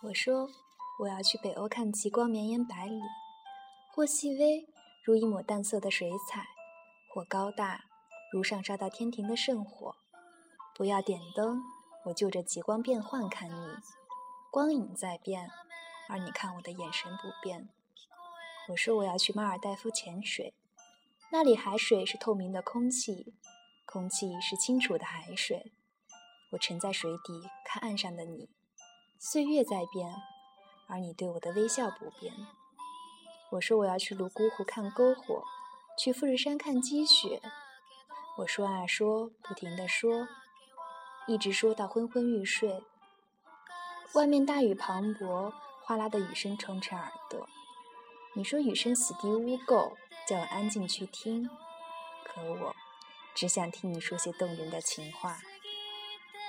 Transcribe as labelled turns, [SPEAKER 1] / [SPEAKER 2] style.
[SPEAKER 1] 我说我要去北欧看极光绵延百里，或细微如一抹淡色的水彩，或高大如上烧到天庭的圣火。不要点灯，我就着极光变幻看你，光影在变，而你看我的眼神不变。我说我要去马尔代夫潜水，那里海水是透明的空气，空气是清楚的海水。我沉在水底看岸上的你。岁月在变，而你对我的微笑不变。我说我要去泸沽湖看篝火，去富士山看积雪。我说啊说，不停的说，一直说到昏昏欲睡。外面大雨磅礴，哗啦的雨声充斥耳朵。你说雨声洗涤污垢，叫我安静去听。可我只想听你说些动人的情话。